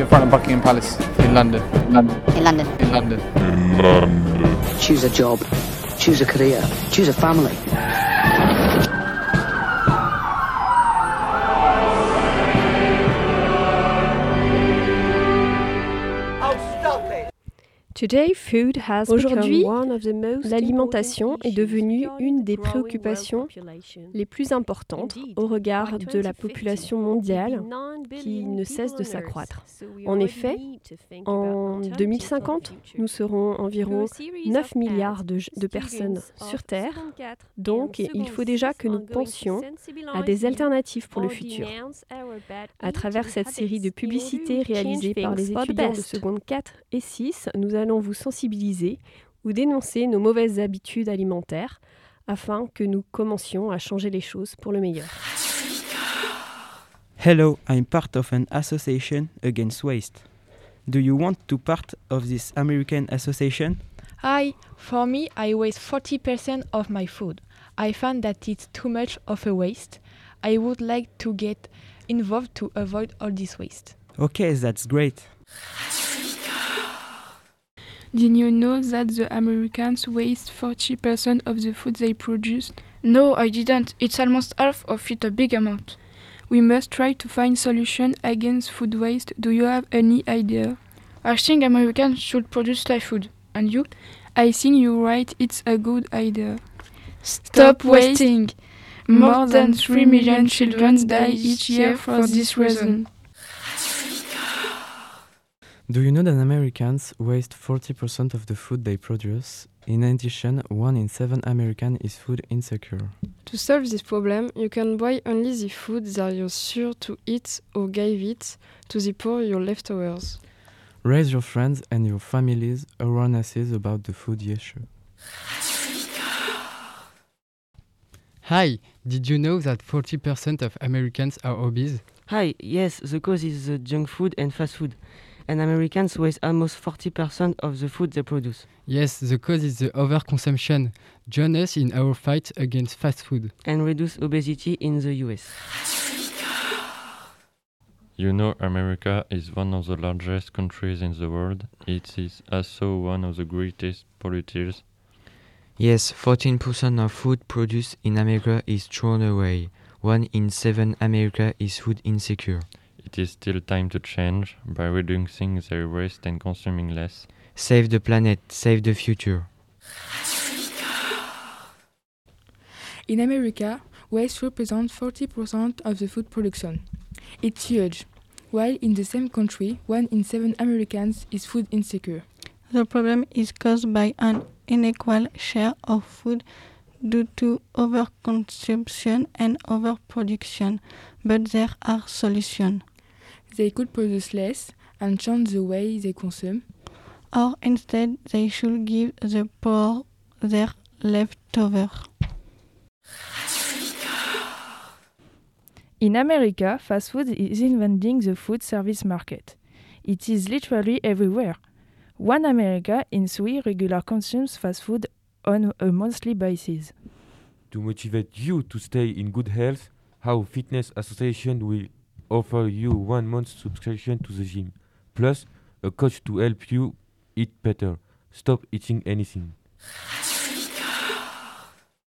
in front of Buckingham Palace in London. London. In London. In London. Choose a job. Choose a career. Choose a family. Oh, Aujourd'hui, l'alimentation est devenue une des préoccupations les plus importantes au regard de la population mondiale qui ne cesse de s'accroître. En effet, en 2050, nous serons environ 9 milliards de, de personnes sur Terre. Donc, il faut déjà que nous pensions à des alternatives pour le futur. À travers cette série de publicités réalisées par les étudiants de seconde 4 et 6, nous allons vous sensibiliser ou dénoncer nos mauvaises habitudes alimentaires afin que nous commencions à changer les choses pour le meilleur. Hello, I'm part of an association against waste. Do you want to part of this American association? Hi, for me, I waste 40% of my food. I find that it's too much of a waste. I would like to get involved to avoid all this waste. Okay, that's great. Did you know that the Americans waste 40% of the food they produce? No, I didn't. It's almost half of it, a big amount. We must try to find solutions against food waste. Do you have any idea? I think Americans should produce Thai food. And you? I think you're right. It's a good idea. Stop wasting! More than 3 million children die each year for this reason. Do you know that Americans waste 40% of the food they produce? In addition, one in seven Americans is food insecure. To solve this problem, you can buy only the food that you're sure to eat or give it to the poor your leftovers. Raise your friends and your family's awarenesses about the food issue. Hi, did you know that 40% of Americans are obese? Hi, yes, the cause is the junk food and fast food. And Americans waste almost 40% of the food they produce. Yes, the cause is the overconsumption. Join us in our fight against fast food. And reduce obesity in the US. You know, America is one of the largest countries in the world. It is also one of the greatest polluters. Yes, 14% of food produced in America is thrown away. One in seven America is food insecure. It is still time to change by reducing their waste and consuming less. Save the planet, save the future. In America, waste represents 40% of the food production. It's huge. While in the same country, one in seven Americans is food insecure. The problem is caused by an unequal share of food due to overconsumption and overproduction, but there are solutions. They could produce less and change the way they consume. Or instead, they should give the poor their leftover. In America, fast food is invading the food service market. It is literally everywhere. One America in three regular consumes fast food on a monthly basis. To motivate you to stay in good health, our fitness association will offer you one month subscription to the gym, plus a coach to help you eat better. Stop eating anything.